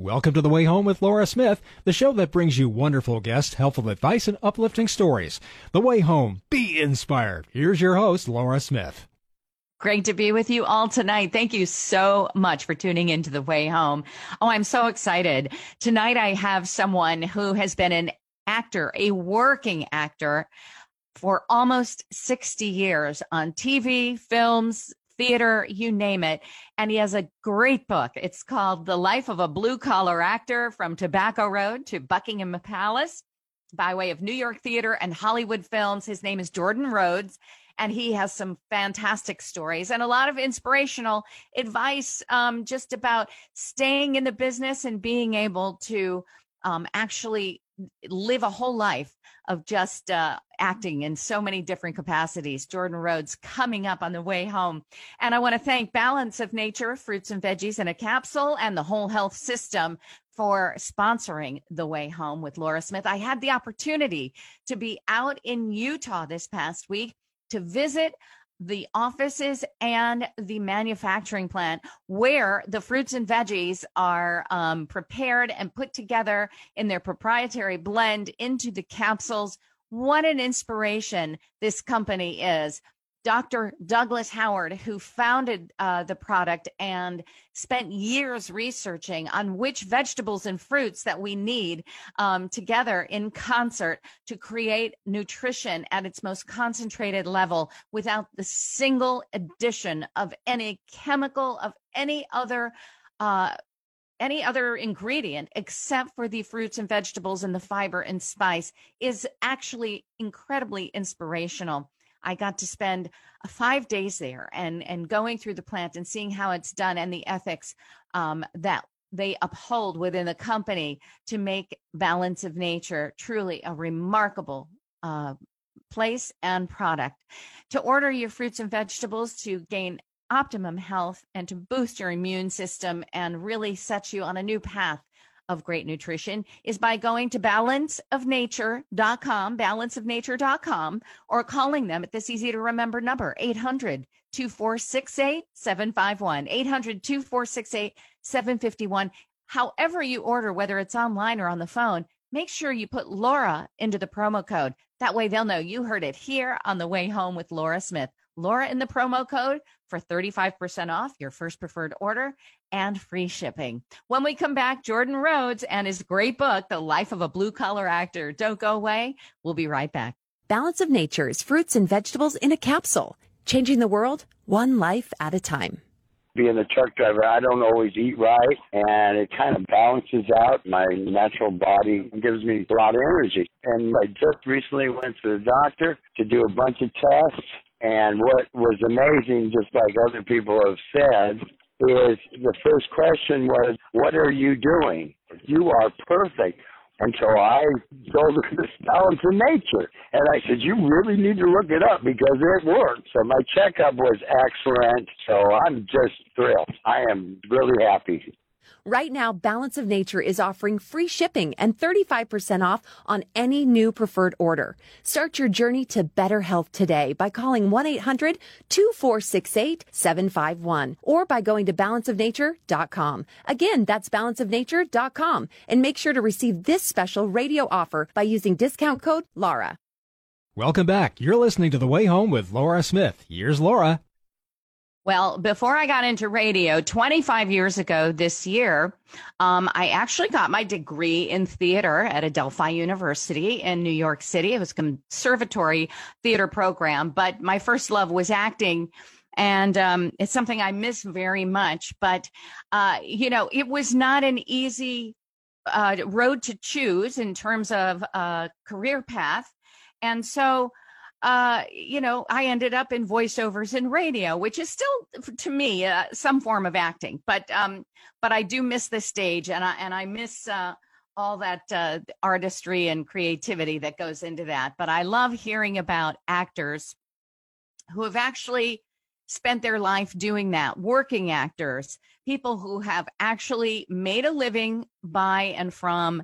Welcome to The Way Home with Laura Smith, the show that brings you wonderful guests, helpful advice, and uplifting stories. The Way Home, be inspired. Here's your host, Laura Smith. Great to be with you all tonight. Thank you so much for tuning into The Way Home. Oh, I'm so excited. Tonight I have someone who has been an actor, a working actor for almost 60 years on TV, films, theater, you name it. And he has a great book. It's called The Life of a Blue Collar Actor from Tobacco Road to Buckingham Palace by way of New York theater and Hollywood films. His name is Jordan Rhodes. And he has some fantastic stories and a lot of inspirational advice um, just about staying in the business and being able to um, actually live a whole life of just uh, acting in so many different capacities. Jordan Rhodes coming up on the way home. And I want to thank Balance of Nature, fruits and veggies in a capsule, and the whole health system for sponsoring the way home with Laura Smith. I had the opportunity to be out in Utah this past week to visit the offices and the manufacturing plant where the fruits and veggies are um, prepared and put together in their proprietary blend into the capsules. What an inspiration this company is Dr. Douglas Howard, who founded uh, the product and spent years researching on which vegetables and fruits that we need um, together in concert to create nutrition at its most concentrated level without the single addition of any chemical of any other uh, any other ingredient except for the fruits and vegetables and the fiber and spice is actually incredibly inspirational. I got to spend uh, five days there and and going through the plant and seeing how it's done and the ethics um, that they uphold within the company to make balance of nature truly a remarkable uh, place and product. To order your fruits and vegetables to gain optimum health and to boost your immune system and really set you on a new path of great nutrition is by going to balanceofnature.com, balanceofnature.com, or calling them at this easy to remember number, 800 2468 751. 800 2468 751. However, you order, whether it's online or on the phone, make sure you put Laura into the promo code. That way they'll know you heard it here on the way home with Laura Smith. Laura in the promo code for 35% off your first preferred order and free shipping. When we come back, Jordan Rhodes and his great book, The Life of a Blue Collar Actor. Don't go away. We'll be right back. Balance of Nature's fruits and vegetables in a capsule, changing the world one life at a time. Being a truck driver, I don't always eat right, and it kind of balances out my natural body and gives me a lot of energy. And I just recently went to the doctor to do a bunch of tests and what was amazing, just like other people have said, is the first question was, What are you doing? You are perfect. And so I told her this balance of nature. And I said, You really need to look it up because it works. So my checkup was excellent. So I'm just thrilled. I am really happy. Right now, Balance of Nature is offering free shipping and 35% off on any new preferred order. Start your journey to better health today by calling 1-800-2468-751 or by going to balanceofnature.com. Again, that's balanceofnature.com and make sure to receive this special radio offer by using discount code LAURA. Welcome back. You're listening to The Way Home with Laura Smith. Here's Laura. Well, before I got into radio 25 years ago this year, um, I actually got my degree in theater at Adelphi University in New York City. It was a conservatory theater program, but my first love was acting. And um, it's something I miss very much. But, uh, you know, it was not an easy uh, road to choose in terms of uh, career path. And so, uh, you know, I ended up in voiceovers and radio, which is still to me uh, some form of acting. But um, but I do miss the stage, and I and I miss uh, all that uh, artistry and creativity that goes into that. But I love hearing about actors who have actually spent their life doing that, working actors, people who have actually made a living by and from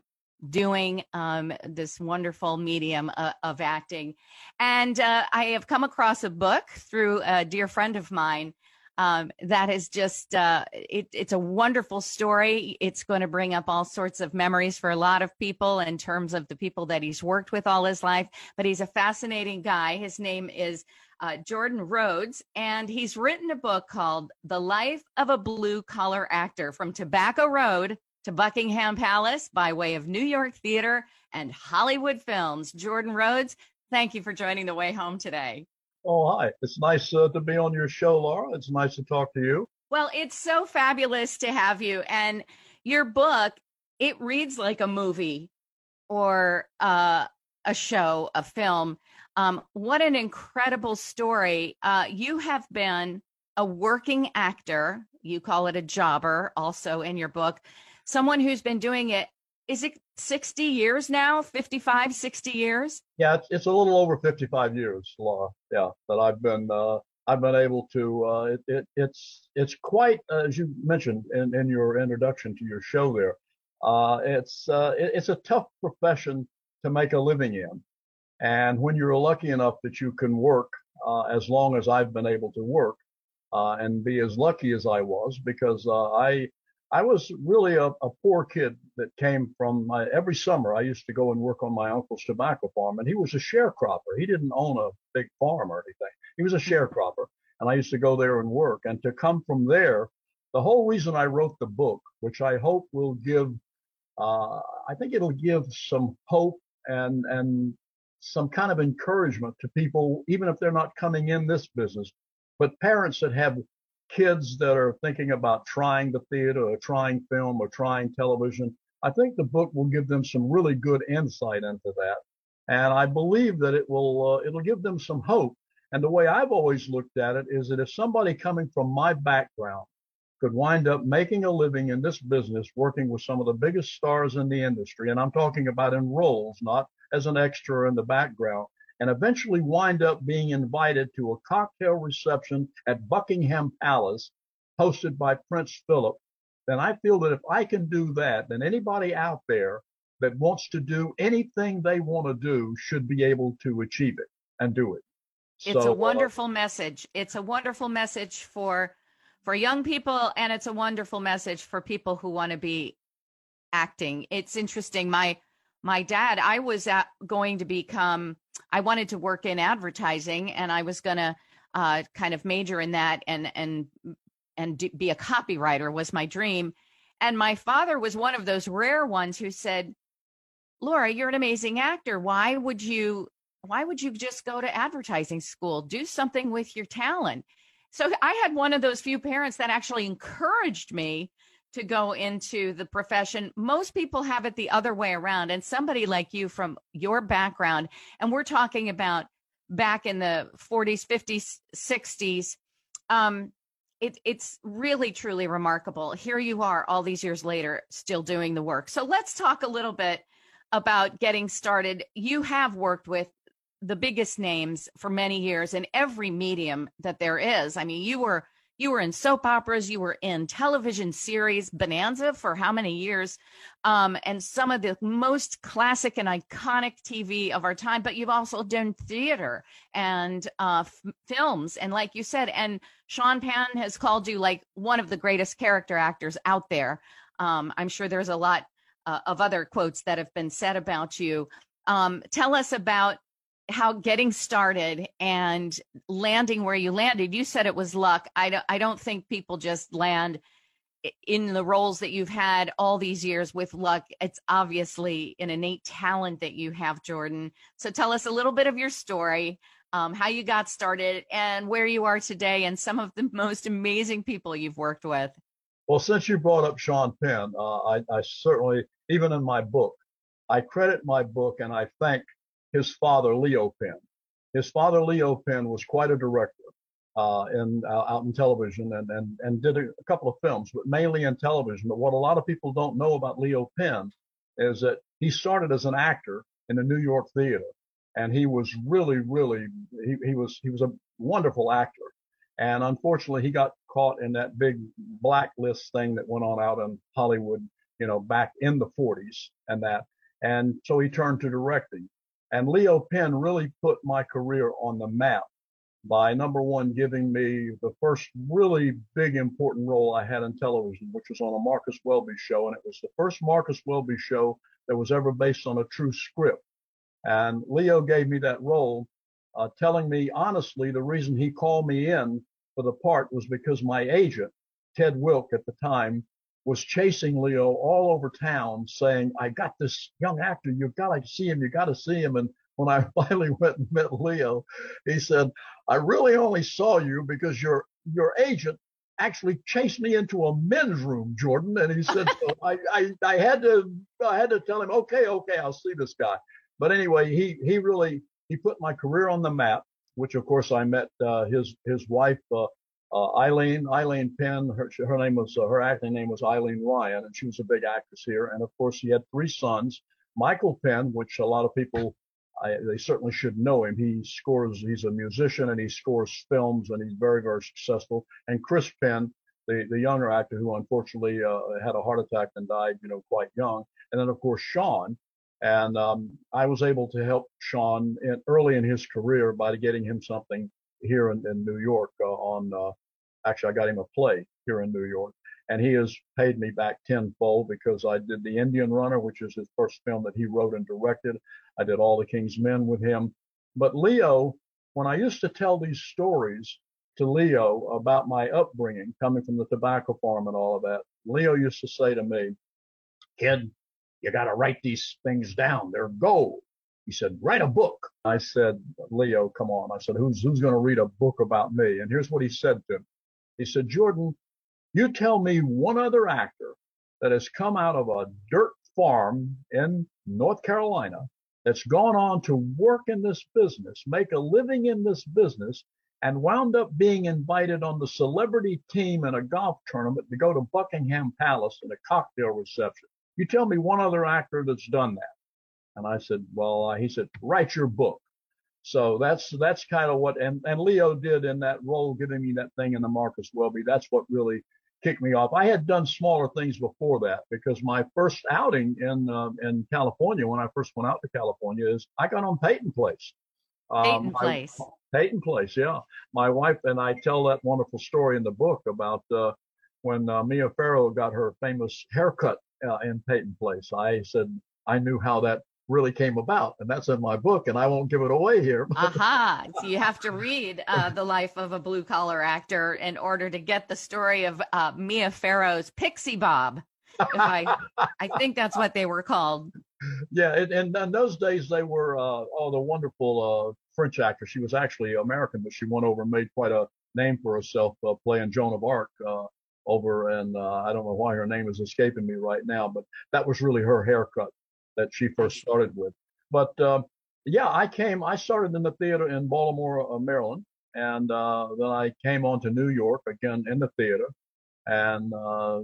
doing um, this wonderful medium uh, of acting. And uh, I have come across a book through a dear friend of mine Um, that is just, uh, it, it's a wonderful story. It's going to bring up all sorts of memories for a lot of people in terms of the people that he's worked with all his life. But he's a fascinating guy. His name is uh, Jordan Rhodes, and he's written a book called The Life of a Blue Collar Actor from Tobacco Road to Buckingham Palace by way of New York Theater and Hollywood Films. Jordan Rhodes, thank you for joining the way home today. Oh, hi. It's nice uh, to be on your show, Laura. It's nice to talk to you. Well, it's so fabulous to have you. And your book, it reads like a movie or uh, a show, a film. Um, what an incredible story. Uh, you have been a working actor. You call it a jobber, also in your book. Someone who's been doing it, is it 60 years now? 55 60 years? Yeah it's, it's a little over 55 years laura. Yeah that i've been uh, i've been able to uh, it, it, it's it's quite uh, as you mentioned in, in your introduction to your show there uh, it's uh, it, it's a tough profession to make a living in. And when you're lucky enough that you can work uh, as long as i've been able to work and be as lucky as i was because i I was really a, a, poor kid that came from my, every summer I used to go and work on my uncle's tobacco farm and he was a sharecropper. He didn't own a big farm or anything. He was a sharecropper and I used to go there and work and to come from there, the whole reason I wrote the book, which I hope will give, uh, I think it'll give some hope and, and some kind of encouragement to people, even if they're not coming in this business, but parents that have kids that are thinking about trying the theater or trying film or trying television, I think the book will give them some really good insight into that. And I believe that it will, uh, it'll give them some hope. And the way I've always looked at it is that if somebody coming from my background could wind up making a living in this business, working with some of the biggest stars in the industry, and I'm talking about in roles, not as an extra in the background, and eventually wind up being invited to a cocktail reception at Buckingham Palace hosted by Prince Philip, then I feel that if I can do that, then anybody out there that wants to do anything they want to do should be able to achieve it and do it. It's so, a uh, wonderful uh, message. It's a wonderful message for for young people and it's a wonderful message for people who want to be acting. It's interesting. My my dad, I was at, going to become, I wanted to work in advertising and I was going to uh, kind of major in that and, and, and do, be a copywriter was my dream. And my father was one of those rare ones who said, Laura, you're an amazing actor. Why would you, why would you just go to advertising school? Do something with your talent. So I had one of those few parents that actually encouraged me to go into the profession. Most people have it the other way around. And somebody like you from your background, and we're talking about back in the 40s, 50s, 60s, um, it, it's really, truly remarkable. Here you are all these years later, still doing the work. So let's talk a little bit about getting started. You have worked with the biggest names for many years in every medium that there is. I mean, you were you were in soap operas, you were in television series, Bonanza for how many years, um, and some of the most classic and iconic TV of our time. But you've also done theater and uh, f- films, and like you said, and Sean Penn has called you like one of the greatest character actors out there. Um, I'm sure there's a lot uh, of other quotes that have been said about you. Um, tell us about how getting started and landing where you landed you said it was luck. I don't i don't think people just land in the roles that you've had all these years with luck. It's obviously an innate talent that you have jordan. So tell us a little bit of your story um, how you got started and where you are today and some of the most amazing people you've worked with. Well since you brought up sean penn uh, I, I certainly even in my book i credit my book and i thank his father, Leo Penn. His father, Leo Penn, was quite a director uh, in, uh, out in television and, and, and did a, a, couple of films, but mainly in television. But what a lot of people don't know about Leo Penn is that he started as an actor in the New York theater. And he was really, really, he, he was, he was a wonderful actor. And unfortunately, he got caught in that big blacklist thing that went on out in Hollywood, you know, back in the 40s and that. And so he turned to directing. And Leo Penn really put my career on the map by number one, giving me the first really big important role I had in television, which was on a Marcus Welby show. And it was the first Marcus Welby show that was ever based on a true script. And Leo gave me that role, uh, telling me honestly the reason he called me in for the part was because my agent, Ted Wilk at the time, was chasing Leo all over town saying, I got this young actor. You've got to see him. You got to see him. And when I finally went and met Leo, he said, I really only saw you because your, your agent actually chased me into a men's room, Jordan. And he said, so I, I, I had to, I had to tell him, okay, okay, I'll see this guy. But anyway, he, he really, he put my career on the map, which of course I met, uh, his, his wife, uh, uh, Eileen, Eileen Penn, her, her name was, uh, her acting name was Eileen Ryan, and she was a big actress here. And of course, he had three sons, Michael Penn, which a lot of people, I, they certainly should know him. He scores, he's a musician and he scores films and he's very, very successful. And Chris Penn, the, the younger actor who unfortunately, uh, had a heart attack and died, you know, quite young. And then of course, Sean, and um, I was able to help Sean in, early in his career by getting him something here in, in New York uh, on uh, Actually, I got him a play here in New York, and he has paid me back tenfold because I did The Indian Runner, which is his first film that he wrote and directed. I did All the King's Men with him. But Leo, when I used to tell these stories to Leo about my upbringing, coming from the tobacco farm and all of that, Leo used to say to me, kid, you got to write these things down. They're gold. He said, write a book. I said, Leo, come on. I said, who's, who's going to read a book about me? And here's what he said to me. He said, Jordan, you tell me one other actor that has come out of a dirt farm in North Carolina that's gone on to work in this business, make a living in this business, and wound up being invited on the celebrity team in a golf tournament to go to Buckingham Palace in a cocktail reception. You tell me one other actor that's done that. And I said, well, uh, he said, write your book. So that's that's kind of what and, and Leo did in that role, giving me that thing in the Marcus Welby. That's what really kicked me off. I had done smaller things before that because my first outing in uh, in California, when I first went out to California, is I got on Peyton Place. Um, Peyton Place. I, Peyton Place, yeah. My wife and I tell that wonderful story in the book about uh, when uh, Mia Farrow got her famous haircut uh, in Peyton Place. I said I knew how that really came about. And that's in my book, and I won't give it away here. Aha. So you have to read uh, The Life of a Blue Collar Actor in order to get the story of uh, Mia Farrow's Pixie Bob. If I, I think that's what they were called. Yeah, and, and in those days they were uh, oh the wonderful uh, French actress. She was actually American, but she went over and made quite a name for herself uh, playing Joan of Arc uh, over, and uh, I don't know why her name is escaping me right now, but that was really her haircut that she first started with. But uh, yeah, I came. I started in the theater in Baltimore, uh, Maryland, and uh, then I came on to New York again in the theater, and uh,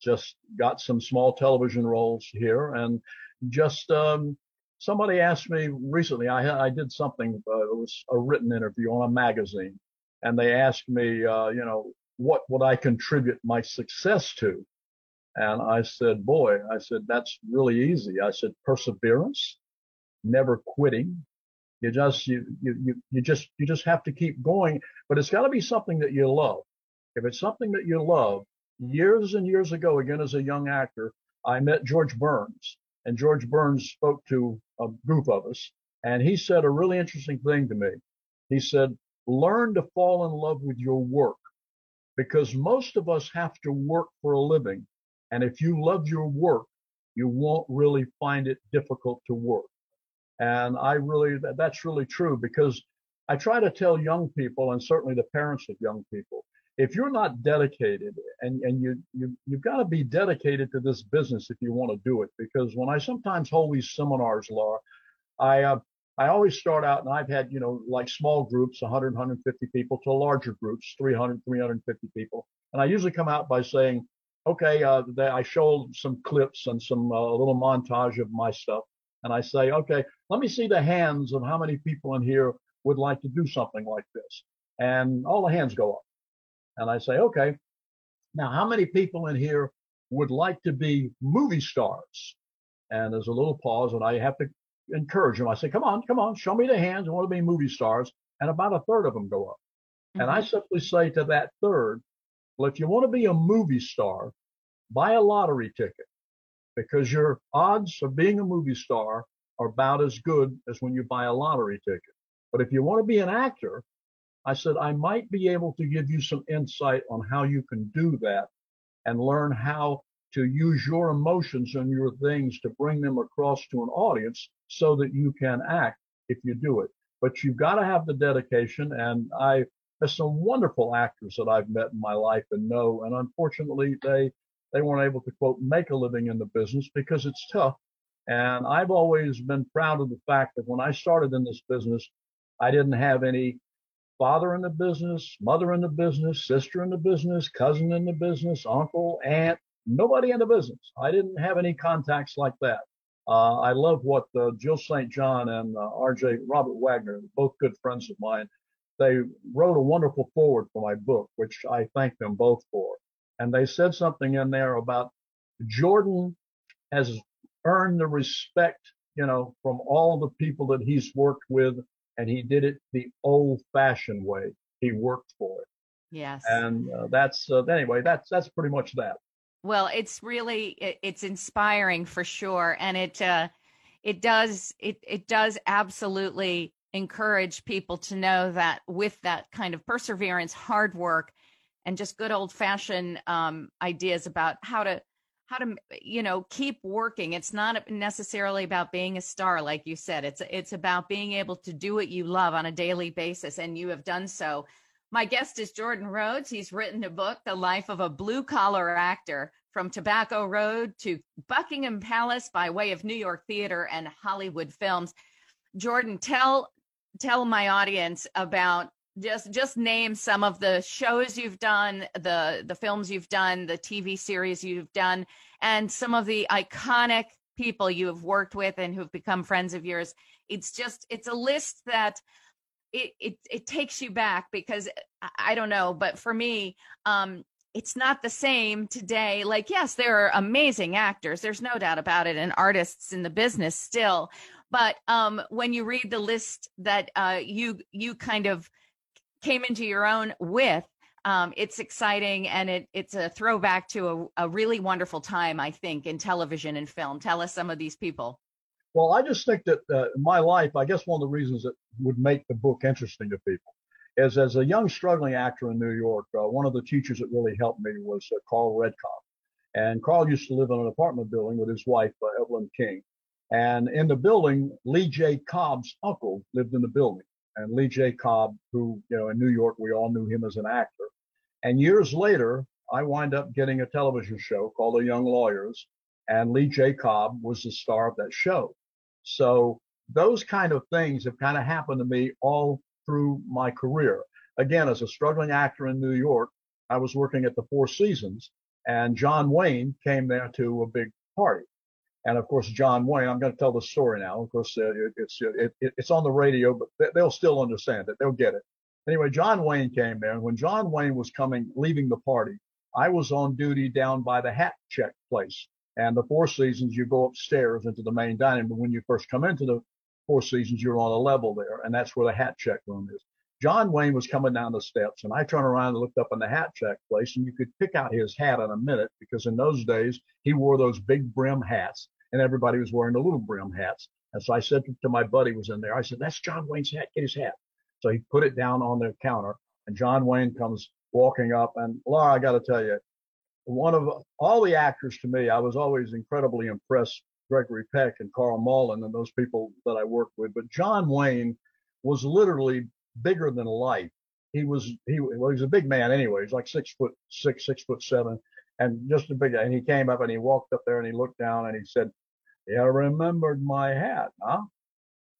just got some small television roles here, and just. Um, somebody asked me recently. I I did something. Uh, it was a written interview on a magazine, and they asked me, uh, you know, what would I contribute my success to? And I said, boy, I said, that's really easy. I said, perseverance, never quitting. You just, you, you, you just, you just have to keep going, but it's got to be something that you love. If it's something that you love, years and years ago, again, as a young actor, I met George Burns and George Burns spoke to a group of us and he said a really interesting thing to me. He said, learn to fall in love with your work because most of us have to work for a living and if you love your work, you won't really find it difficult to work. And I really, that's really true because I try to tell young people and certainly the parents of young people, if you're not dedicated and, and you, you, you've got to be dedicated to this business if you want to do it. Because when I sometimes hold these seminars, Laura, I, uh, I always start out and I've had, you know, like small groups, 100, 150 people to larger groups, 300, 350 people. And I usually come out by saying, okay, uh, they, I show some clips and some uh, little montage of my stuff, and I say, okay, let me see the hands of how many people in here would like to do something like this, and all the hands go up, and I say, okay, now how many people in here would like to be movie stars? And there's a little pause, and I have to encourage them. I say, come on, come on, show me the hands. I want to be movie stars. and about a third of them go up. Mm-hmm. And I simply say to that third, well, if you want to be a movie star, buy a lottery ticket because your odds of being a movie star are about as good as when you buy a lottery ticket. But if you want to be an actor, I said, I might be able to give you some insight on how you can do that and learn how to use your emotions and your things to bring them across to an audience so that you can act if you do it. But you've got to have the dedication. And I, there's some wonderful actors that I've met in my life and know. And unfortunately, they, they weren't able to quote, make a living in the business because it's tough. And I've always been proud of the fact that when I started in this business, I didn't have any father in the business, mother in the business, sister in the business, cousin in the business, uncle, aunt, nobody in the business. I didn't have any contacts like that. Uh, I love what uh, Jill St. John and uh, RJ Robert Wagner, both good friends of mine, they wrote a wonderful forward for my book, which I thank them both for. And they said something in there about Jordan has earned the respect, you know, from all the people that he's worked with, and he did it the old-fashioned way. He worked for it. Yes. And uh, that's uh, anyway. That's that's pretty much that. Well, it's really it, it's inspiring for sure, and it uh, it does it it does absolutely encourage people to know that with that kind of perseverance, hard work, and just good old fashioned um, ideas about how to how to you know keep working. It's not necessarily about being a star like you said. It's it's about being able to do what you love on a daily basis and you have done so. My guest is jordan rhodes. He's written a book the life of a blue collar actor from tobacco road to buckingham palace by way of new york theater and hollywood films. Jordan tell tell my audience about just just name some of the shows you've done the the films you've done the tv series you've done and some of the iconic people you have worked with and who've become friends of yours. It's just it's a list that it it, it takes you back because I, I don't know but for me um it's not the same today. Like yes there are amazing actors. There's no doubt about it and artists in the business still but um when you read the list that uh you you kind of came into your own with um, it's exciting and it, it's a throwback to a, a, really wonderful time i think in television and film. Tell us some of these people. Well i just think that uh, my life i guess one of the reasons that would make the book interesting to people is as a young struggling actor in new york uh, one of the teachers that really helped me was uh, carl redkop and carl used to live in an apartment building with his wife uh, evelyn king and in the building lee j cobb's uncle lived in the building and Lee J. Cobb, who, you know, in New York, we all knew him as an actor. And years later, I wind up getting a television show called The Young Lawyers, and Lee J. Cobb was the star of that show. So those kind of things have kind of happened to me all through my career. Again, as a struggling actor in New York, I was working at the Four Seasons, and John Wayne came there to a big party. And of course, John Wayne, I'm going to tell the story now. Of course, uh, it, it's, it, it, it's on the radio, but they'll still understand it. They'll get it. Anyway, John Wayne came there. And when John Wayne was coming, leaving the party, I was on duty down by the hat check place. And the Four Seasons, you go upstairs into the main dining room. When you first come into the Four Seasons, you're on a level there. And that's where the hat check room is. John Wayne was coming down the steps and I turned around and looked up in the hat check place and you could pick out his hat in a minute because in those days he wore those big brim hats and everybody was wearing the little brim hats. And so I said to, my buddy who was in there, I said, that's John Wayne's hat. Get his hat. So he put it down on the counter and John Wayne comes walking up and Laura, I got to tell you, one of all the actors to me, I was always incredibly impressed. Gregory Peck and Karl Malden and those people that I worked with, but John Wayne was literally bigger than life. He was he well he was a big man anyway. He's like six foot six, six foot seven, and just a big. And he came up and he walked up there and he looked down and he said, "You remembered my hat, huh?"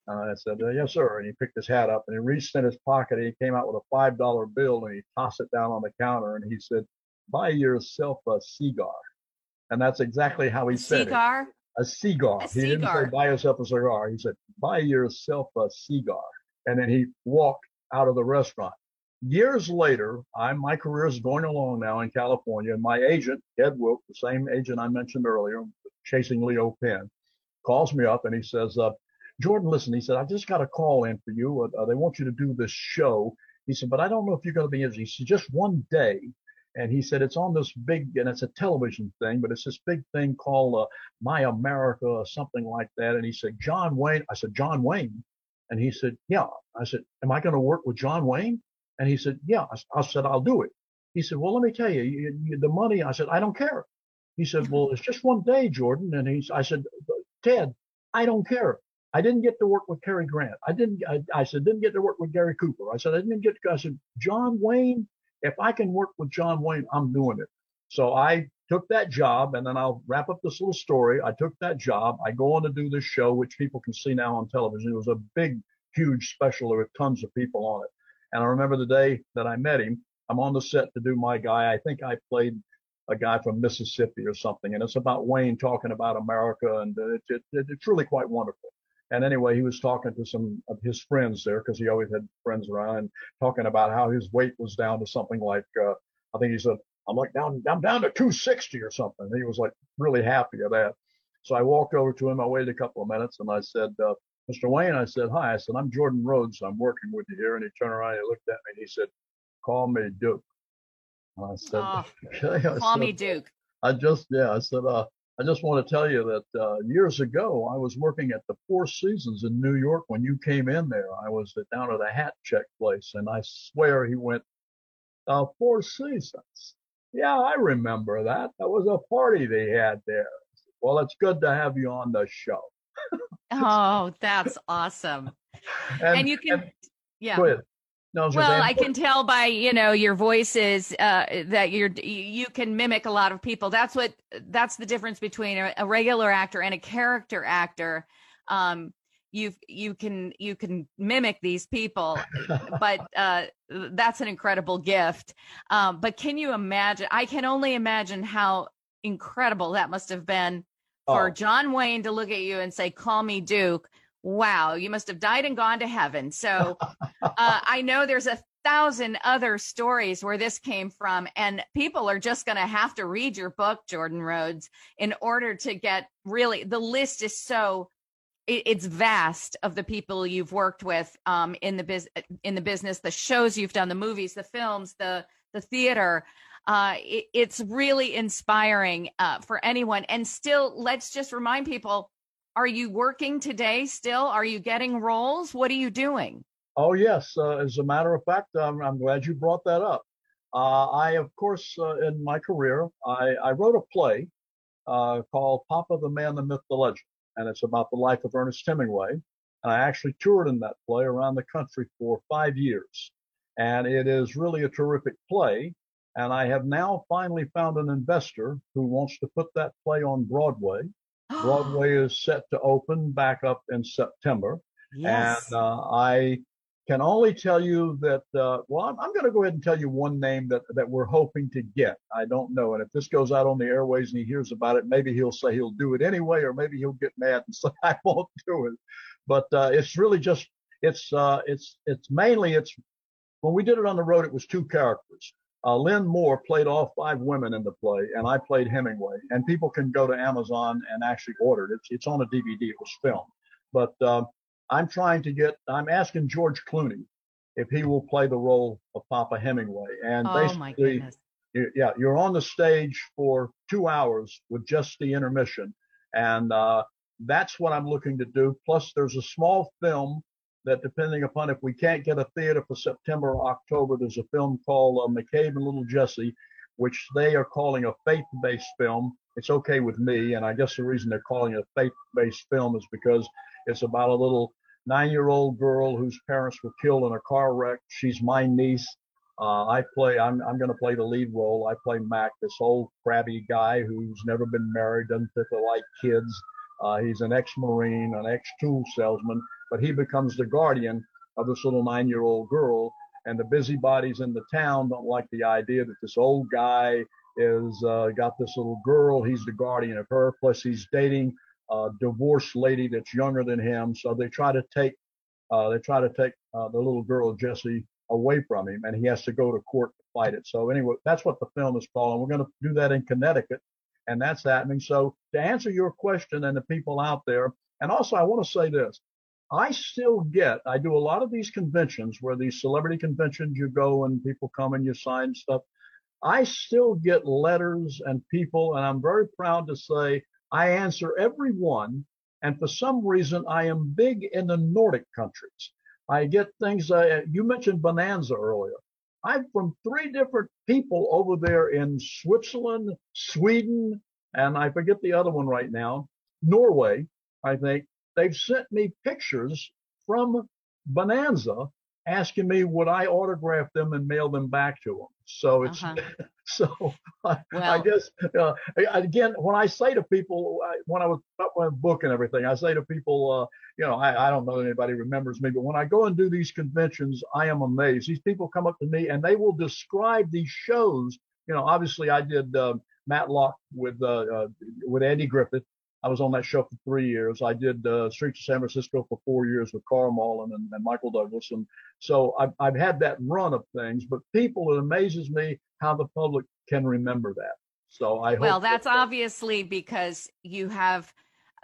And I said, uh, "Yes, sir." And he picked his hat up and he reached in his pocket and he came out with a five dollar bill and he tossed it down on the counter and he said, "Buy yourself a cigar." And that's exactly how he said cigar? it. A cigar. A he didn't say buy yourself a cigar. He said, buy yourself a cigar and then he walked out of the restaurant. Years later, I my career is going along now in California, and my agent, Ted Wilk, the same agent I mentioned earlier, chasing Leo Penn, calls me up and he says, uh, Jordan, listen, he said, I just got a call in for you. Uh, they want you to do this show. He said, but I don't know if you're going to be interested. He said, just one day. And he said, it's on this big, and it's a television thing, but it's this big thing called uh, My America or something like that. And he said, John Wayne. I said, John Wayne. And he said, yeah. I said, am I going to work with John Wayne? And he said, yeah. I, said, I'll do it. He said, well, let me tell you, you, you, the money. I said, I don't care. He said, well, it's just one day, Jordan. And he's, I said, Ted, I don't care. I didn't get to work with Cary Grant. I didn't, I, I, said, didn't get to work with Gary Cooper. I said, I didn't get, to, I said, John Wayne, if I can work with John Wayne, I'm doing it. So I took that job and then I'll wrap up this little story. I took that job. I go on to do this show, which people can see now on television. It was a big, huge special. There were tons of people on it. And I remember the day that I met him, I'm on the set to do my guy. I think I played a guy from Mississippi or something. And it's about Wayne talking about America. And it, it, it, it's really quite wonderful. And anyway, he was talking to some of his friends there because he always had friends around and talking about how his weight was down to something like, uh, I think he said, I'm like down, I'm down to 260 or something. He was like really happy of that. So I walked over to him. I waited a couple of minutes and I said, uh, Mr. Wayne, I said, hi. I said, I'm Jordan Rhodes. I'm working with you here. And he turned around and he looked at me and he said, call me Duke. And I said, oh, okay. I call said, me Duke. I just, yeah, I said, uh, I just want to tell you that uh, years ago, I was working at the Four Seasons in New York when you came in there. I was down at a hat check place, and I swear he went, uh, Four Seasons. Yeah, I remember that. That was a party they had there. Well, it's good to have you on the show. oh, that's awesome. and, and, you can, and, yeah. No, well, I can tell by you know your voices uh, that you're you can mimic a lot of people. That's what that's the difference between a, a regular actor and a character actor. Um, you you can you can mimic these people, but uh, that's an incredible gift. Um, but can you imagine? I can only imagine how incredible that must have been for oh. John Wayne to look at you and say, "Call me Duke." wow, you must have died and gone to heaven. So uh, I know there's a thousand other stories where this came from, and people are just going to have to read your book, Jordan Rhodes, in order to get really the list is so it's vast of the people you've worked with um, in the biz in the business, the shows you've done, the movies, the films, the the theater. Uh, it, it's really inspiring uh, for anyone. And still, let's just remind people are you working today still? Are you getting roles? What are you doing? Oh, yes. Uh, as a matter of fact, um, I'm glad you brought that up. Uh, I, of course, uh, in my career, I, I wrote a play uh, called Papa the Man, the Myth, the Legend, and it's about the life of Ernest Hemingway. And I actually toured in that play around the country for five years. And it is really a terrific play. And I have now finally found an investor who wants to put that play on Broadway. Broadway is set to open back up in September. Yes. And uh, I can only tell you that, uh, well, I'm, I'm going to go ahead and tell you one name that, that we're hoping to get. I don't know. And if this goes out on the airways and he hears about it, maybe he'll say he'll do it anyway, or maybe he'll get mad and say I won't do it. But uh, it's really just, it's, uh, it's, it's mainly, it's, when we did it on the road, it was two characters. Uh, Lynn Moore played all five women in the play, and I played Hemingway. And people can go to Amazon and actually order it. It's, it's on a DVD. It was filmed. But uh, I'm trying to get. I'm asking George Clooney if he will play the role of Papa Hemingway. And oh, basically, yeah, you're on the stage for two hours with just the intermission, and uh, that's what I'm looking to do. Plus, there's a small film that depending upon if we can't get a theater for September or October, there's a film called uh, McCabe and Little Jesse, which they are calling a faith-based film. It's okay with me, and I guess the reason they're calling it a faith-based film is because it's about a little nine-year-old girl whose parents were killed in a car wreck. She's my niece. Uh, I play. I'm I'm going to play the lead role. I play Mac, this old crabby guy who's never been married, doesn't particularly like kids. Uh, he's an ex-marine, an ex-tool salesman, but he becomes the guardian of this little nine year old girl. And the busybodies in the town don't like the idea that this old guy is uh, got this little girl. He's the guardian of her. Plus, he's dating a divorced lady that's younger than him. So they try to take uh, they try to take uh, the little girl Jesse away from him, and he has to go to court to fight it. So anyway, that's what the film is called, and we're going to do that in Connecticut, and that's happening. So to answer your question and the people out there, and also I want to say this: I still get, I do a lot of these conventions where these celebrity conventions you go and people come and you sign stuff. I still get letters and people, and I'm very proud to say I answer every one. And for some reason, I am big in the Nordic countries. I get things, uh, you mentioned Bonanza earlier. I'm from three different people over there in Switzerland, Sweden, and I forget the other one right now, Norway, I think. They've sent me pictures from Bonanza asking me would I autograph them and mail them back to them. So it's uh-huh. so I, well, I guess uh, again when I say to people when I was about my book and everything, I say to people, uh, you know, I, I don't know anybody remembers me, but when I go and do these conventions, I am amazed. These people come up to me and they will describe these shows. You know, obviously I did uh, Matlock with uh, uh, with Andy Griffith I was on that show for three years. I did uh, Streets of San Francisco for four years with Karl Malden and, and Michael Douglas. And so I've, I've had that run of things, but people, it amazes me how the public can remember that. So I Well, that's that, obviously because you have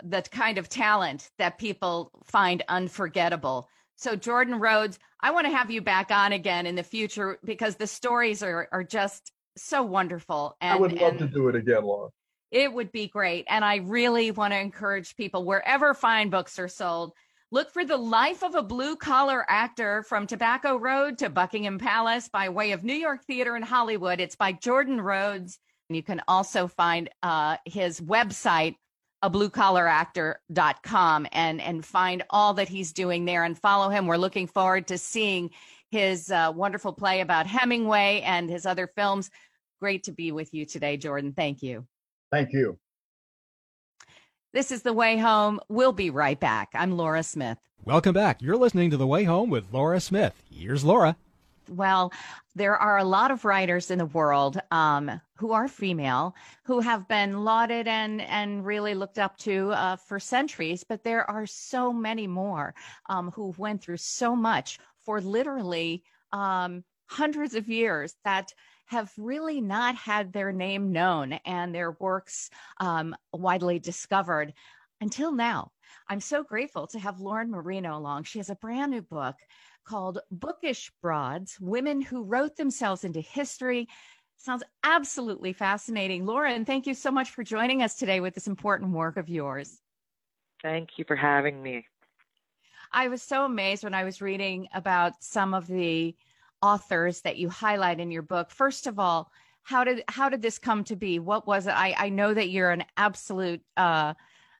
the kind of talent that people find unforgettable. So Jordan Rhodes, I want to have you back on again in the future because the stories are, are just so wonderful. And, I would love and, to do it again, Laura. It would be great. And I really want to encourage people wherever fine books are sold, look for The Life of a Blue Collar Actor from Tobacco Road to Buckingham Palace by way of New York Theater in Hollywood. It's by Jordan Rhodes. And you can also find uh, his website, a blue collar actor.com and and find all that he's doing there and follow him. We're looking forward to seeing his uh, wonderful play about Hemingway and his other films. Great to be with you today, Jordan. Thank you. Thank you. This is The Way Home. We'll be right back. I'm Laura Smith. Welcome back. You're listening to The Way Home with Laura Smith. Here's Laura. Well, there are a lot of writers in the world um, who are female who have been lauded and and really looked up to uh, for centuries, but there are so many more um, who went through so much for literally um, hundreds of years that have really not had their name known and their works um, widely discovered until now. I'm so grateful to have Lauren Marino along. She has a brand new book called Bookish Broads Women Who Wrote Themselves into History. Sounds absolutely fascinating. Lauren, thank you so much for joining us today with this important work of yours. Thank you for having me. I was so amazed when I was reading about some of the authors that you highlight in your book. First of all, how did how did this come to be? What was it? I, I know that you're an absolute uh,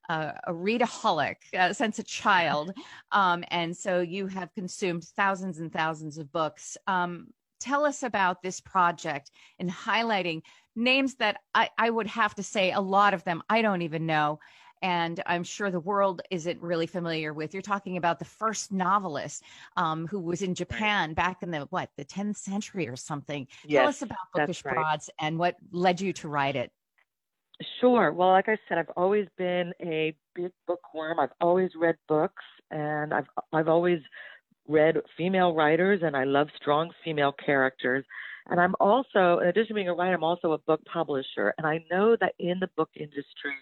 uh, a readaholic uh, since a child, um, and so you have consumed thousands and thousands of books. Um, tell us about this project and highlighting names that I, I would have to say a lot of them I don't even know and I'm sure the world isn't really familiar with. You're talking about the first novelist um, who was in Japan back in the what the 10th century or something. Yes, Tell us about Bookish right. Broads and what led you to write it. Sure. Well, like I said, I've always been a big bookworm. I've always read books, and I've I've always read female writers, and I love strong female characters. And I'm also, in addition to being a writer, I'm also a book publisher. And I know that in the book industry,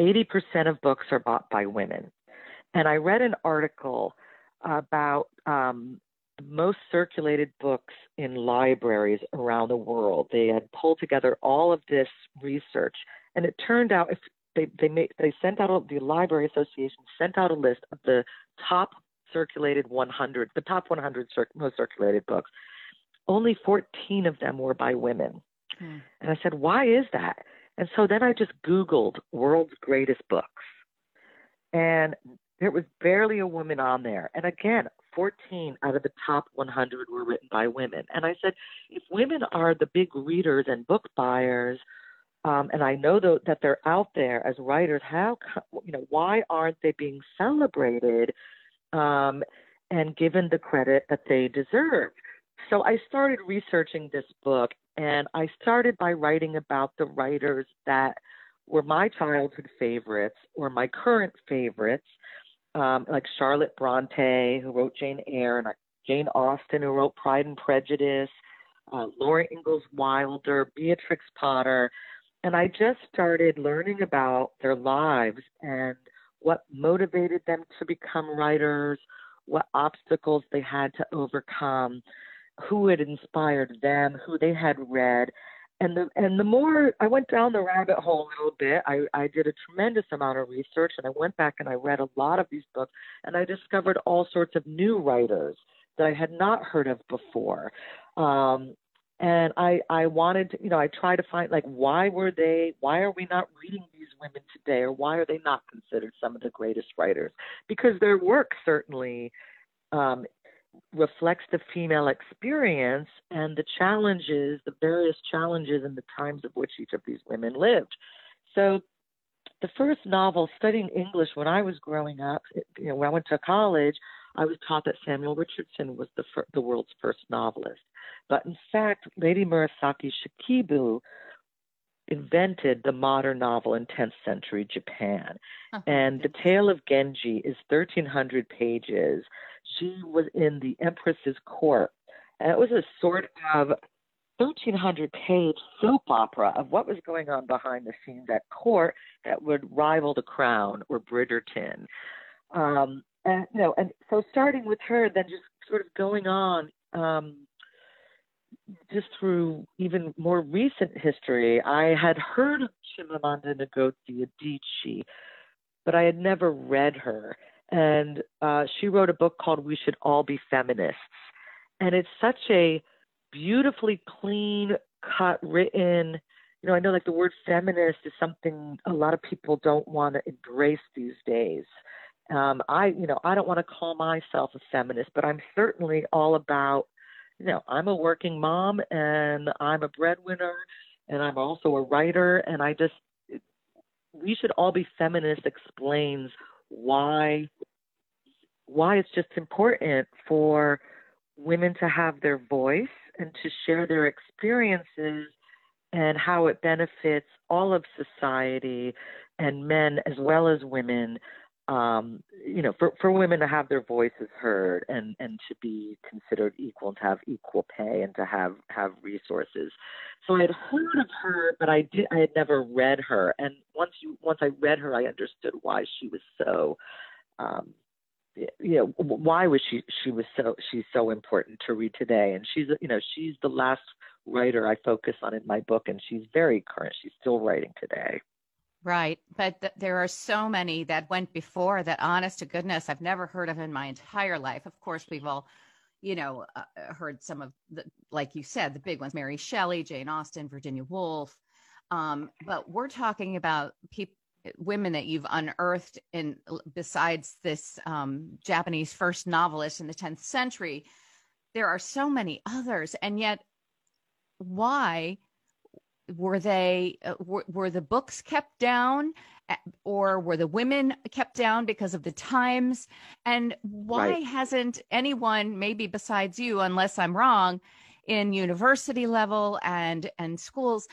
80% of books are bought by women. And I read an article about um, most circulated books in libraries around the world. They had pulled together all of this research, and it turned out if they they made, they sent out a, the Library Association sent out a list of the top circulated 100, the top 100 cir- most circulated books. Only 14 of them were by women. Hmm. And I said, why is that? And so then I just Googled world's greatest books. And there was barely a woman on there. And again, 14 out of the top 100 were written by women. And I said, if women are the big readers and book buyers, um, and I know th- that they're out there as writers, how, you know, why aren't they being celebrated um, and given the credit that they deserve? So I started researching this book, and I started by writing about the writers that were my childhood favorites or my current favorites, um, like Charlotte Bronte, who wrote Jane Eyre, and Jane Austen, who wrote Pride and Prejudice, uh, Laura Ingalls Wilder, Beatrix Potter. And I just started learning about their lives and what motivated them to become writers, what obstacles they had to overcome, who had inspired them, who they had read. And the and the more I went down the rabbit hole a little bit, I, I did a tremendous amount of research and I went back and I read a lot of these books and I discovered all sorts of new writers that I had not heard of before. Um, and I I wanted to, you know I try to find like why were they why are we not reading these women today or why are they not considered some of the greatest writers because their work certainly um, reflects the female experience and the challenges the various challenges and the times of which each of these women lived. So the first novel studying English when I was growing up you know when I went to college I was taught that Samuel Richardson was the fir- the world's first novelist. But in fact, Lady Murasaki Shikibu invented the modern novel in 10th century Japan. Uh-huh. And The Tale of Genji is 1,300 pages. She was in the Empress's court. And it was a sort of 1,300 page soap opera of what was going on behind the scenes at court that would rival The Crown or Bridgerton. Um, and, you know, and so starting with her, then just sort of going on. Um, just through even more recent history, I had heard of Chimamanda Ngozi Adichie, but I had never read her. And uh, she wrote a book called We Should All Be Feminists. And it's such a beautifully clean, cut, written, you know, I know like the word feminist is something a lot of people don't want to embrace these days. Um, I, you know, I don't want to call myself a feminist, but I'm certainly all about you know, I'm a working mom and I'm a breadwinner and I'm also a writer and I just we should all be feminist explains why why it's just important for women to have their voice and to share their experiences and how it benefits all of society and men as well as women um, you know, for, for women to have their voices heard and, and to be considered equal and to have equal pay and to have, have resources. So I had heard of her, but I did I had never read her. And once you once I read her, I understood why she was so um, you know why was she she was so she's so important to read today and she's you know she's the last writer I focus on in my book and she's very current she's still writing today Right. But th- there are so many that went before that, honest to goodness, I've never heard of in my entire life. Of course, we've all, you know, uh, uh, heard some of the, like you said, the big ones Mary Shelley, Jane Austen, Virginia Woolf. Um, but we're talking about people women that you've unearthed in besides this um, Japanese first novelist in the 10th century, there are so many others, and yet why were they uh, were, were the books kept down or were the women kept down because of the times? And why right. hasn't anyone maybe besides you unless i'm wrong in university level and and schools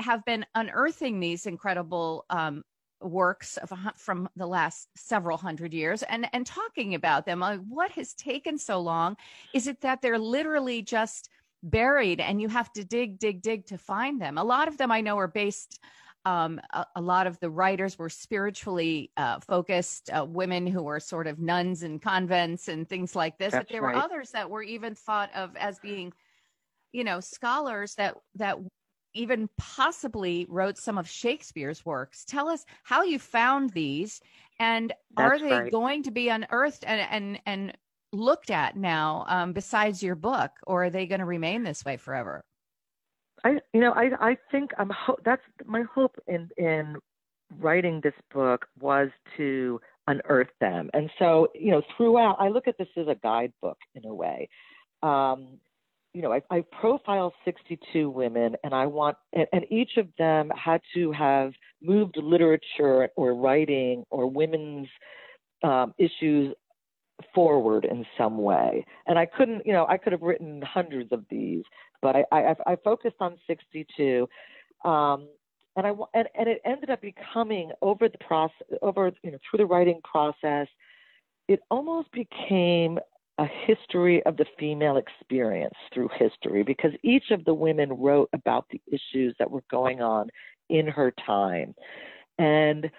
have been unearthing these incredible um, works of, from the last several hundred years and and talking about them? Like what has taken so long? Is it that they're literally just buried and you have to dig, dig, dig to find them. A lot of them I know are based. Um, a, a, lot of the writers were spiritually uh, focused uh, women who were sort of nuns in convents and things like this. That's but there right. were others that were even thought of as being, you know, scholars that that even possibly wrote some of Shakespeare's works. Tell us how you found these, and That's are they right. going to be unearthed and and and looked at now um, besides your book, or are they going to remain this way forever? I, you know, I, I think I'm. Ho- that's my hope in in writing this book was to unearth them, and so you know, throughout, I look at this as a guidebook in a way. Um, you know, I, I profile 62 women, and I want, and, and each of them had to have moved literature or writing or women's um, issues forward in some way. And I couldn't, you know, I could have written hundreds of these, but I, I, I focused on 62. Um, and I and, and it ended up becoming over the process, over you know, through the writing process, it almost became a history of the female experience through history because each of the women wrote about the issues that were going on in her time. And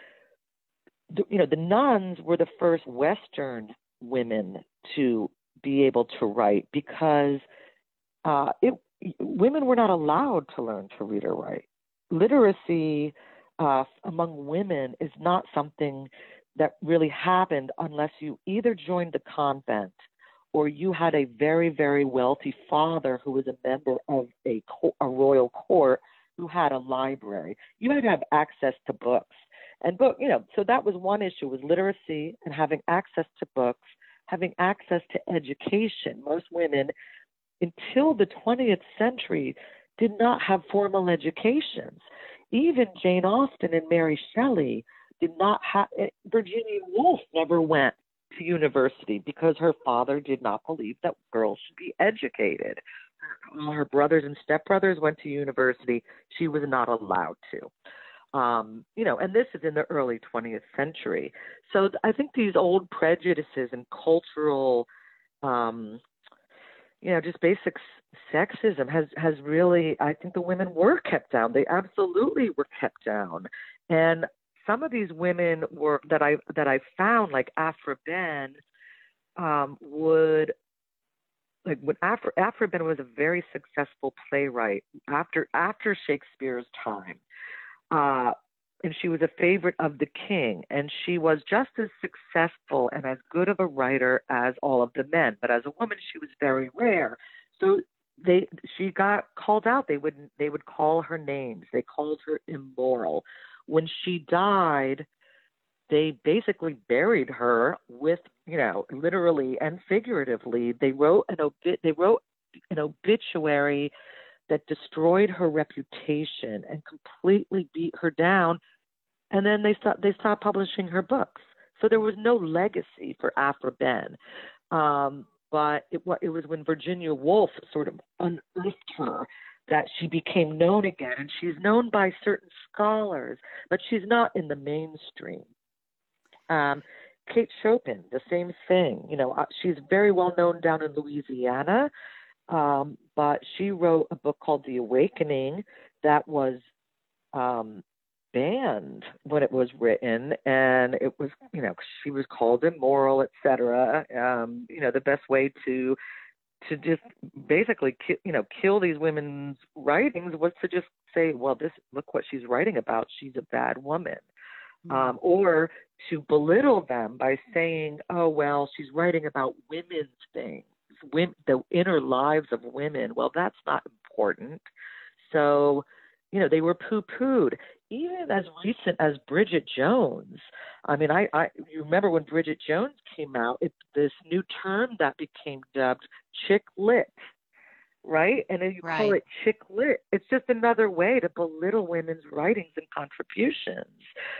you know, the nuns were the first Western women to be able to write because uh, it, women were not allowed to learn to read or write. Literacy uh, among women is not something that really happened unless you either joined the convent or you had a very, very wealthy father who was a member of a, a royal court who had a library. You had to have access to books. And book, you know, so that was one issue was literacy and having access to books, having access to education. Most women until the 20th century did not have formal educations. Even Jane Austen and Mary Shelley did not have eh, Virginia Woolf never went to university because her father did not believe that girls should be educated. Her brothers and stepbrothers went to university. She was not allowed to. Um, you know, and this is in the early 20th century. So I think these old prejudices and cultural, um, you know, just basic sexism has has really. I think the women were kept down. They absolutely were kept down, and some of these women were that I that I found like Aphra Behn um, would like when Aphra, Aphra Behn was a very successful playwright after after Shakespeare's time. Uh, and she was a favorite of the king and she was just as successful and as good of a writer as all of the men. But as a woman she was very rare. So they she got called out. They would they would call her names. They called her immoral. When she died, they basically buried her with, you know, literally and figuratively. They wrote an obit they wrote an obituary that destroyed her reputation and completely beat her down. And then they stopped they stopped publishing her books. So there was no legacy for Aphra Behn. Um, but it, it was when Virginia Woolf sort of unearthed her that she became known again, and she's known by certain scholars, but she's not in the mainstream. Um, Kate Chopin, the same thing. You know, uh, she's very well known down in Louisiana, um, but she wrote a book called The Awakening that was um, banned when it was written, and it was, you know, she was called immoral, etc. Um, you know, the best way to to just basically ki- you know kill these women's writings was to just say well this look what she's writing about she's a bad woman mm-hmm. um, or to belittle them by saying oh well she's writing about women's things women, the inner lives of women well that's not important so you know they were poo pooed even as recent as Bridget Jones. I mean, I, I you remember when Bridget Jones came out, it, this new term that became dubbed chick lit, right? And then you right. call it chick lit. It's just another way to belittle women's writings and contributions.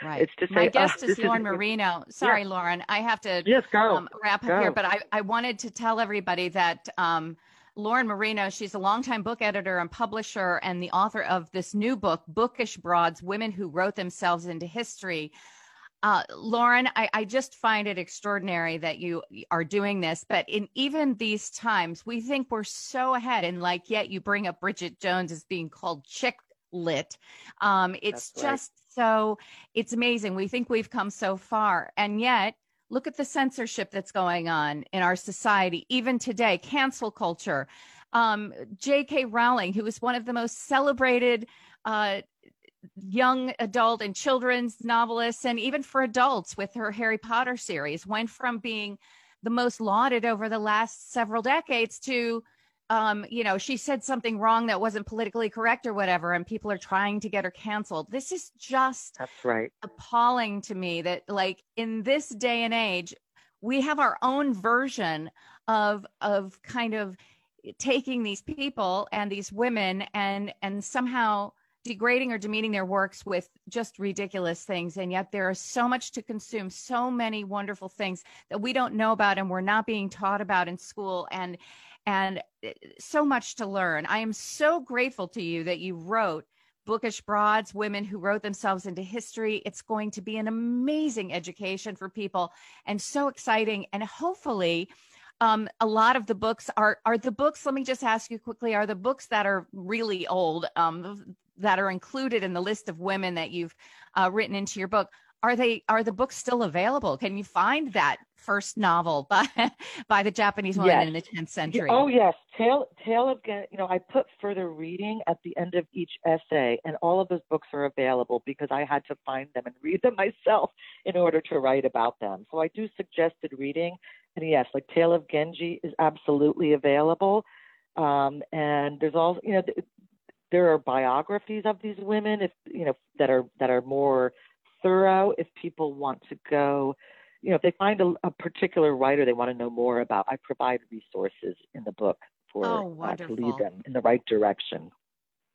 Right. It's to say, my guest oh, is Lauren Marino. Sorry. Lauren, I have to yes, go. Um, wrap go. up here, but I, I wanted to tell everybody that. Um, Lauren Marino. She's a longtime book editor and publisher and the author of this new book, Bookish Broads Women Who Wrote Themselves into History. Uh, Lauren, I, I, just find it extraordinary that you are doing this. But in even these times, we think we're so ahead, and like yet you bring up Bridget Jones as being called chick lit. Um, it's That's just right. so it's amazing. We think we've come so far, and yet Look at the censorship that's going on in our society, even today, cancel culture. Um, J.K. Rowling, who was one of the most celebrated uh, young adult and children's novelists, and even for adults with her Harry Potter series, went from being the most lauded over the last several decades to um, you know, she said something wrong that wasn't politically correct or whatever, and people are trying to get her canceled. This is just that's right appalling to me that like in this day and age, we have our own version of of kind of taking these people and these women and and somehow degrading or demeaning their works with just ridiculous things and yet there is so much to consume so many wonderful things that we don't know about and we're not being taught about in school and and eh, so much to learn. I am so grateful to you that you wrote Bookish Broads, Women Who Wrote Themselves into History. It's going to be an amazing education for people and so exciting. And hopefully, um, a lot of the books are are the books. Let me just ask you quickly: Are the books that are really old, um, that are included in the list of women that you've uh, written into your book? are they are the books still available? Can you find that first novel by by the Japanese woman yes. in the 10th century? Oh yes, Tale Tale of you know I put further reading at the end of each essay, and all of those books are available because I had to find them and read them myself in order to write about them. So I do suggested reading, and yes, like Tale of Genji is absolutely available. Um, and there's all you know there are biographies of these women if you know that are that are more thorough if people want to go you know if they find a, a particular writer they want to know more about i provide resources in the book for oh, uh, to lead them in the right direction.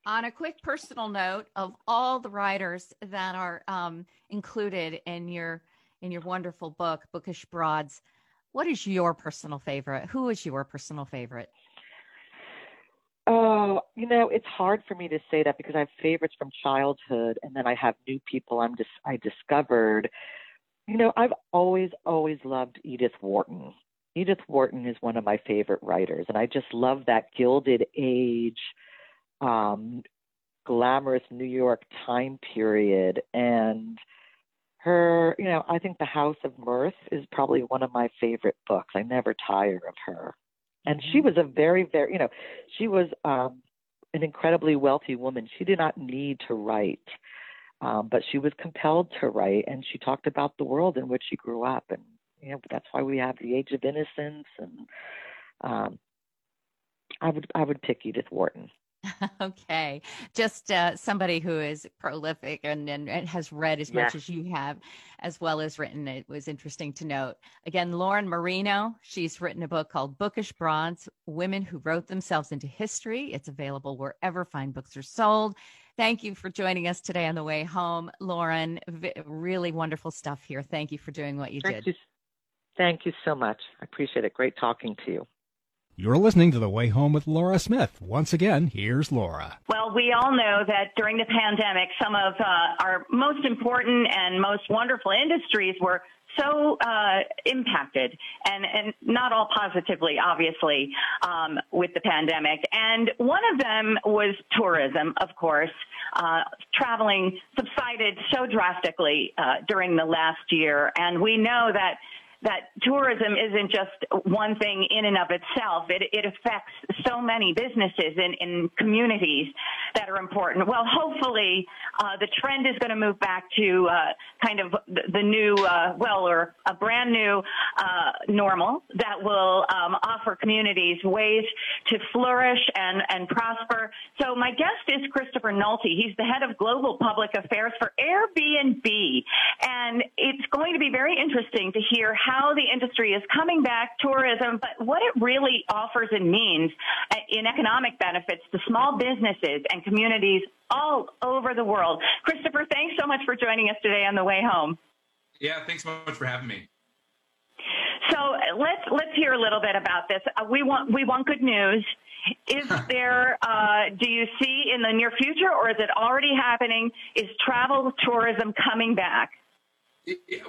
On a quick personal note of all the writers that are um, included in your in your wonderful book bookish broads what is your personal favorite? Who is your personal favorite Oh, you know, it's hard for me to say that because I have favorites from childhood, and then I have new people I'm just I discovered. You know, I've always always loved Edith Wharton. Edith Wharton is one of my favorite writers, and I just love that Gilded Age, um, glamorous New York time period, and her. You know, I think The House of Mirth is probably one of my favorite books. I never tire of her and she mm-hmm. was a very very you know she was um an incredibly wealthy woman. She did not need to write um but she was compelled to write and she talked about the world in which she grew up. And you know that's why we have the age of innocence and um i would i would pick edith wharton okay. Just uh, somebody who is prolific and, and, and has read as much as you have, as well as written. It was interesting to note. Again, Lauren Marino, she's written a book called Bookish Broads Women Who Wrote Themselves into History. It's available wherever fine books are sold. Thank you for joining us today on the way home, Lauren. V- really wonderful stuff here. Thank you for doing what you Thank did. You. Thank you so much. I appreciate it. Great talking to you. You're listening to The Way Home with Laura Smith. Once again, here's Laura. Well, we all know that during the pandemic, some of uh, our most important and most wonderful industries were so uh, impacted, and, and not all positively, obviously, um, with the pandemic. And one of them was tourism, of course. Uh, traveling subsided so drastically uh, during the last year, and we know that that tourism isn't just one thing in and of itself. It, it affects so many businesses and, communities that are important. Well, hopefully, uh, the trend is going to move back to uh, kind of the, the new, uh, well, or a brand new uh, normal that will um, offer communities ways to flourish and, and prosper. So my guest is Christopher Nolte. He's the head of global public affairs for Airbnb. And it's going to be very interesting to hear how how the industry is coming back, tourism, but what it really offers and means uh, in economic benefits to small businesses and communities all over the world. Christopher, thanks so much for joining us today on the way home. Yeah, thanks so much for having me. So let's let's hear a little bit about this. Uh, we want we want good news. Is there? Uh, do you see in the near future, or is it already happening? Is travel tourism coming back?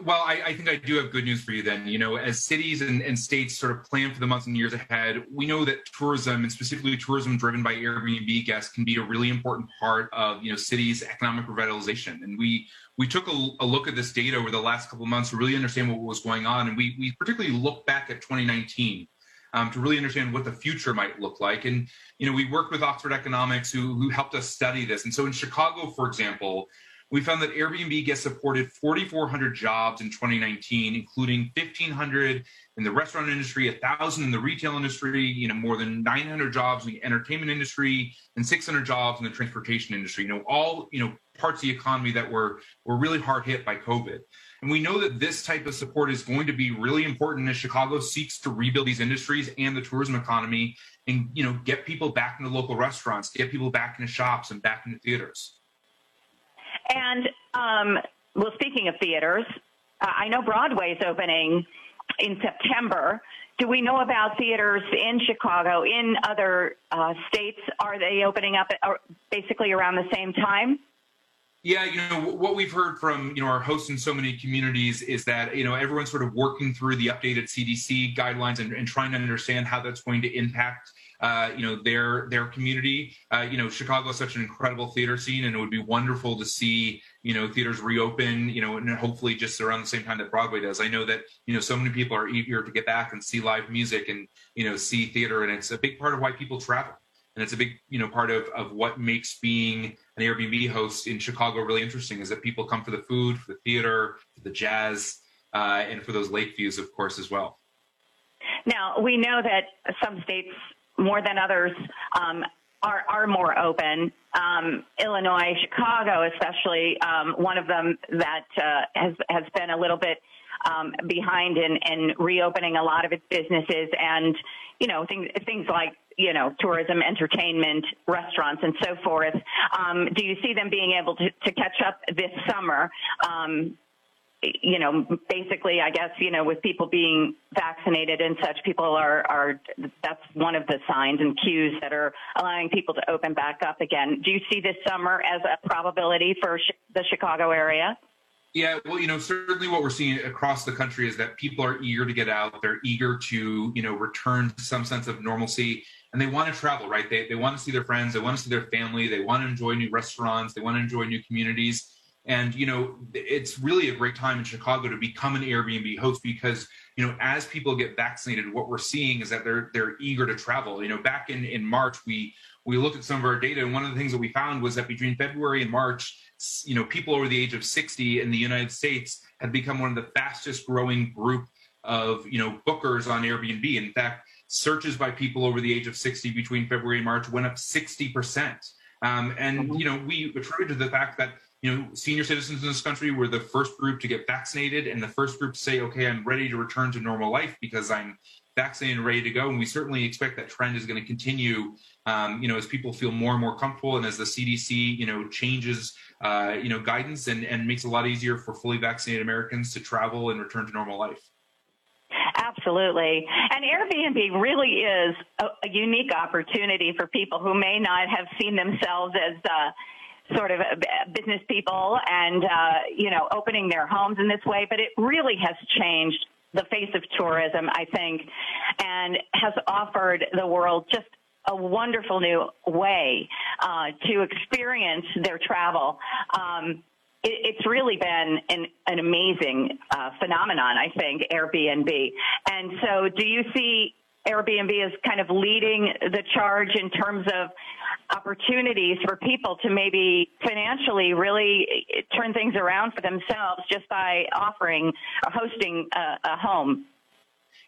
Well, I, I, think I do have good news for you then. You know, as cities and, and, states sort of plan for the months and years ahead, we know that tourism and specifically tourism driven by Airbnb guests can be a really important part of, you know, cities' economic revitalization. And we we took a, a look at this data over the last couple of months to really understand what was going on. And we, we particularly look back at 2019 um, to really understand what the future might look like. And, you know, we worked with Oxford Economics who, who helped us study this. And so in Chicago, for example, we found that Airbnb gets supported 4,400 jobs in 2019, including 1,500 in the restaurant industry, 1,000 in the retail industry, you know, more than 900 jobs in the entertainment industry, and 600 jobs in the transportation industry. You know, all you know parts of the economy that were were really hard hit by COVID. And we know that this type of support is going to be really important as Chicago seeks to rebuild these industries and the tourism economy, and you know, get people back into local restaurants, get people back into shops, and back into theaters. And um, well, speaking of theaters, uh, I know Broadway's opening in September. Do we know about theaters in Chicago, in other uh, states? Are they opening up at, basically around the same time? Yeah, you know what we've heard from you know our hosts in so many communities is that you know everyone's sort of working through the updated CDC guidelines and, and trying to understand how that's going to impact uh, you know their their community. Uh, you know, Chicago is such an incredible theater scene, and it would be wonderful to see you know theaters reopen. You know, and hopefully just around the same time that Broadway does. I know that you know so many people are eager to get back and see live music and you know see theater, and it's a big part of why people travel and it's a big you know part of of what makes being an Airbnb host in Chicago really interesting is that people come for the food, for the theater, for the jazz, uh, and for those lake views, of course, as well. Now we know that some states more than others um, are are more open. Um, Illinois, Chicago, especially um, one of them that uh, has has been a little bit um, behind in, in reopening a lot of its businesses and you know things things like you know tourism, entertainment, restaurants, and so forth. Um, do you see them being able to, to catch up this summer? Um, you know, basically, I guess, you know, with people being vaccinated and such, people are, are, that's one of the signs and cues that are allowing people to open back up again. Do you see this summer as a probability for sh- the Chicago area? Yeah, well, you know, certainly what we're seeing across the country is that people are eager to get out. They're eager to, you know, return to some sense of normalcy and they want to travel, right? They, they want to see their friends. They want to see their family. They want to enjoy new restaurants. They want to enjoy new communities. And, you know, it's really a great time in Chicago to become an Airbnb host because, you know, as people get vaccinated, what we're seeing is that they're, they're eager to travel. You know, back in, in March, we, we looked at some of our data and one of the things that we found was that between February and March, you know, people over the age of 60 in the United States had become one of the fastest growing group of, you know, bookers on Airbnb. In fact, searches by people over the age of 60 between February and March went up 60%. Um, and, mm-hmm. you know, we attribute to the fact that, you know, senior citizens in this country were the first group to get vaccinated and the first group to say, okay, I'm ready to return to normal life because I'm vaccinated and ready to go. And we certainly expect that trend is going to continue, um, you know, as people feel more and more comfortable and as the CDC, you know, changes uh, you know, guidance and, and makes it a lot easier for fully vaccinated Americans to travel and return to normal life. Absolutely. And Airbnb really is a, a, unique opportunity for people who may not have seen themselves as uh, sort of business people and, uh, you know, opening their homes in this way, but it really has changed the face of tourism, I think, and has offered the world just a wonderful new way uh, to experience their travel. Um, it, it's really been an, an amazing uh, phenomenon, I think, Airbnb. And so, do you see Airbnb is kind of leading the charge in terms of opportunities for people to maybe financially really turn things around for themselves just by offering or hosting a, a home?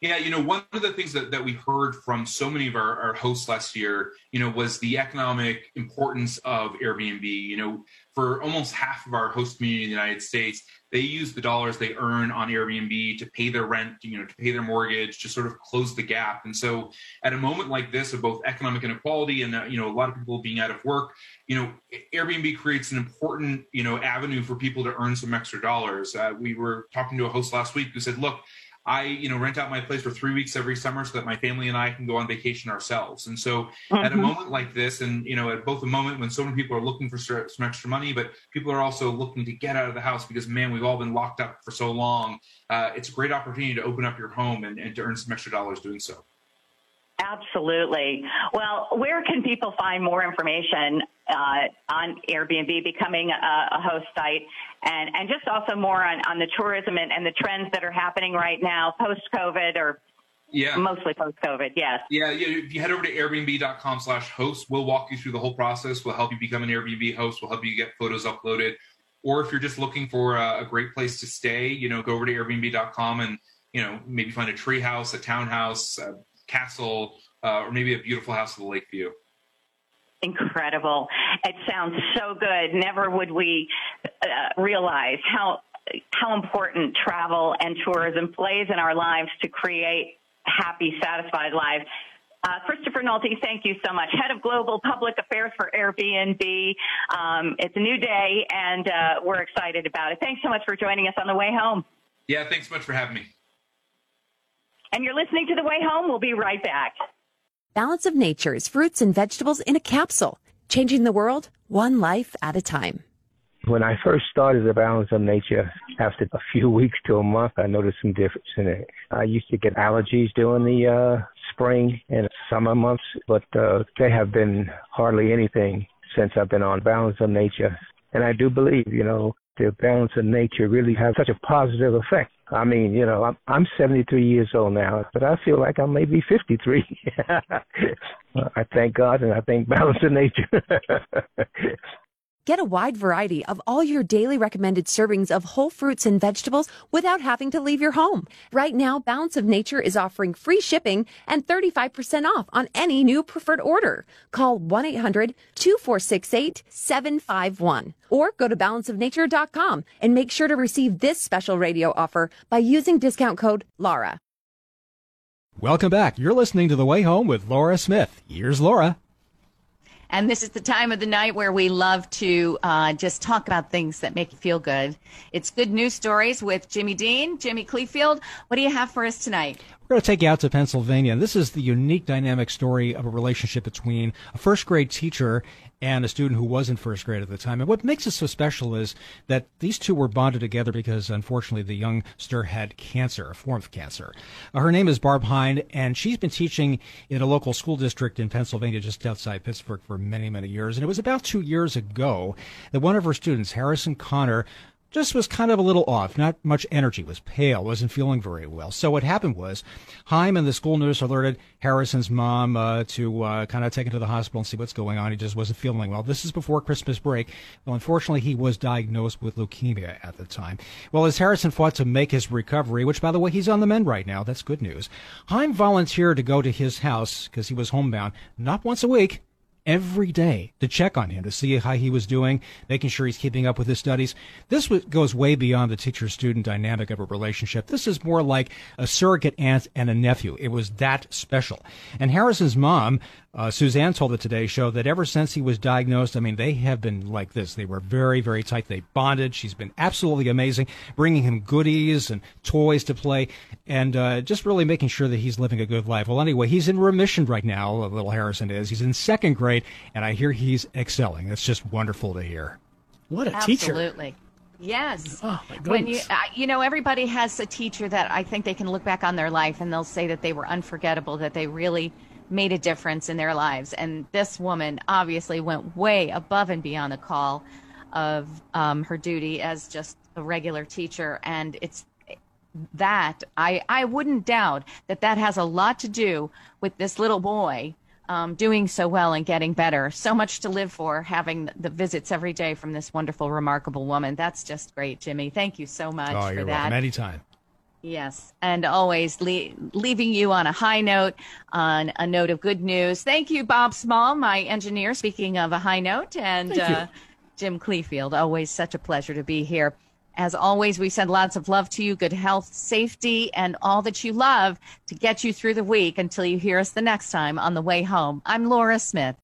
Yeah, you know, one of the things that, that we heard from so many of our, our hosts last year, you know, was the economic importance of Airbnb. You know, for almost half of our host community in the United States, they use the dollars they earn on Airbnb to pay their rent, you know, to pay their mortgage, to sort of close the gap. And so, at a moment like this of both economic inequality and uh, you know a lot of people being out of work, you know, Airbnb creates an important you know avenue for people to earn some extra dollars. Uh, we were talking to a host last week who said, "Look." I, you know, rent out my place for three weeks every summer so that my family and I can go on vacation ourselves. And so, mm-hmm. at a mm-hmm. moment like this, and you know, at both a moment when so many people are looking for some extra money, but people are also looking to get out of the house because, man, we've all been locked up for so long. Uh, it's a great opportunity to open up your home and, and to earn some extra dollars doing so. Absolutely. Well, where can people find more information uh, on Airbnb becoming a, a, host site and, and just also more on, on the tourism and, and the trends that are happening right now post COVID or yeah. Mostly post COVID, yes. Yeah, yeah. If you head over to airbnb.com slash host, we'll walk you through the whole process. We'll help you become an Airbnb host. We'll help you get photos uploaded. Or if you're just looking for a, a great place to stay, you know, go over to airbnb.com and, you know, maybe find a tree house, a townhouse, a castle, uh, or maybe a beautiful house with a lake view. Incredible. It sounds so good. Never would we uh, realize how how important travel and tourism plays in our lives to create happy, satisfied lives. Uh, Christopher Nolte, thank you so much. Head of Global Public Affairs for Airbnb. Um, it's a new day, and uh, we're excited about it. Thanks so much for joining us on the way home. Yeah, thanks so much for having me. And you're listening to The Way Home. We'll be right back. Balance of Nature's fruits and vegetables in a capsule, changing the world one life at a time. When I first started the balance of nature, after a few weeks to a month, I noticed some difference in it. I used to get allergies during the uh, spring and summer months, but uh, there have been hardly anything since I've been on balance of nature. And I do believe, you know, the balance of nature really has such a positive effect. I mean, you know, I'm, I'm 73 years old now, but I feel like I'm maybe 53. I thank God and I thank balance of nature. Get a wide variety of all your daily recommended servings of whole fruits and vegetables without having to leave your home. Right now, Balance of Nature is offering free shipping and 35% off on any new preferred order. Call 1-800-2468-751 or go to balanceofnature.com and make sure to receive this special radio offer by using discount code LAURA. Welcome back. You're listening to The Way Home with Laura Smith. Here's Laura. And this is the time of the night where we love to uh, just talk about things that make you feel good. It's good news stories with Jimmy Dean, Jimmy Cleefield. What do you have for us tonight? We're going to take you out to Pennsylvania. This is the unique dynamic story of a relationship between a first grade teacher and a student who was in first grade at the time. And what makes it so special is that these two were bonded together because unfortunately the youngster had cancer, a form of cancer. Uh, her name is Barb Hind, and she's been teaching in a local school district in Pennsylvania just outside Pittsburgh for many, many years. And it was about two years ago that one of her students, Harrison Connor, just was kind of a little off, not much energy, was pale, wasn't feeling very well. So what happened was Heim and the school nurse alerted Harrison's mom uh, to uh, kind of take him to the hospital and see what's going on. He just wasn't feeling well. This is before Christmas break. Well, unfortunately, he was diagnosed with leukemia at the time. Well, as Harrison fought to make his recovery, which, by the way, he's on the mend right now, that's good news, Heim volunteered to go to his house because he was homebound, not once a week, every day to check on him to see how he was doing, making sure he's keeping up with his studies. This goes way beyond the teacher student dynamic of a relationship. This is more like a surrogate aunt and a nephew. It was that special. And Harrison's mom uh, Suzanne told the Today Show that ever since he was diagnosed, I mean, they have been like this. They were very, very tight. They bonded. She's been absolutely amazing, bringing him goodies and toys to play, and uh, just really making sure that he's living a good life. Well, anyway, he's in remission right now. Little Harrison is. He's in second grade, and I hear he's excelling. That's just wonderful to hear. What a Absolutely. teacher! Absolutely. Yes. Oh. When you uh, you know everybody has a teacher that I think they can look back on their life and they'll say that they were unforgettable, that they really made a difference in their lives. And this woman obviously went way above and beyond the call of um, her duty as just a regular teacher. And it's that I, I wouldn't doubt that that has a lot to do with this little boy um, doing so well and getting better. So much to live for, having the visits every day from this wonderful, remarkable woman. That's just great, Jimmy. Thank you so much oh, for you're that. welcome. Anytime. Yes, and always le- leaving you on a high note, on a note of good news. Thank you, Bob Small, my engineer. Speaking of a high note, and uh, Jim Cleefield. Always such a pleasure to be here. As always, we send lots of love to you, good health, safety, and all that you love to get you through the week until you hear us the next time on the way home. I'm Laura Smith.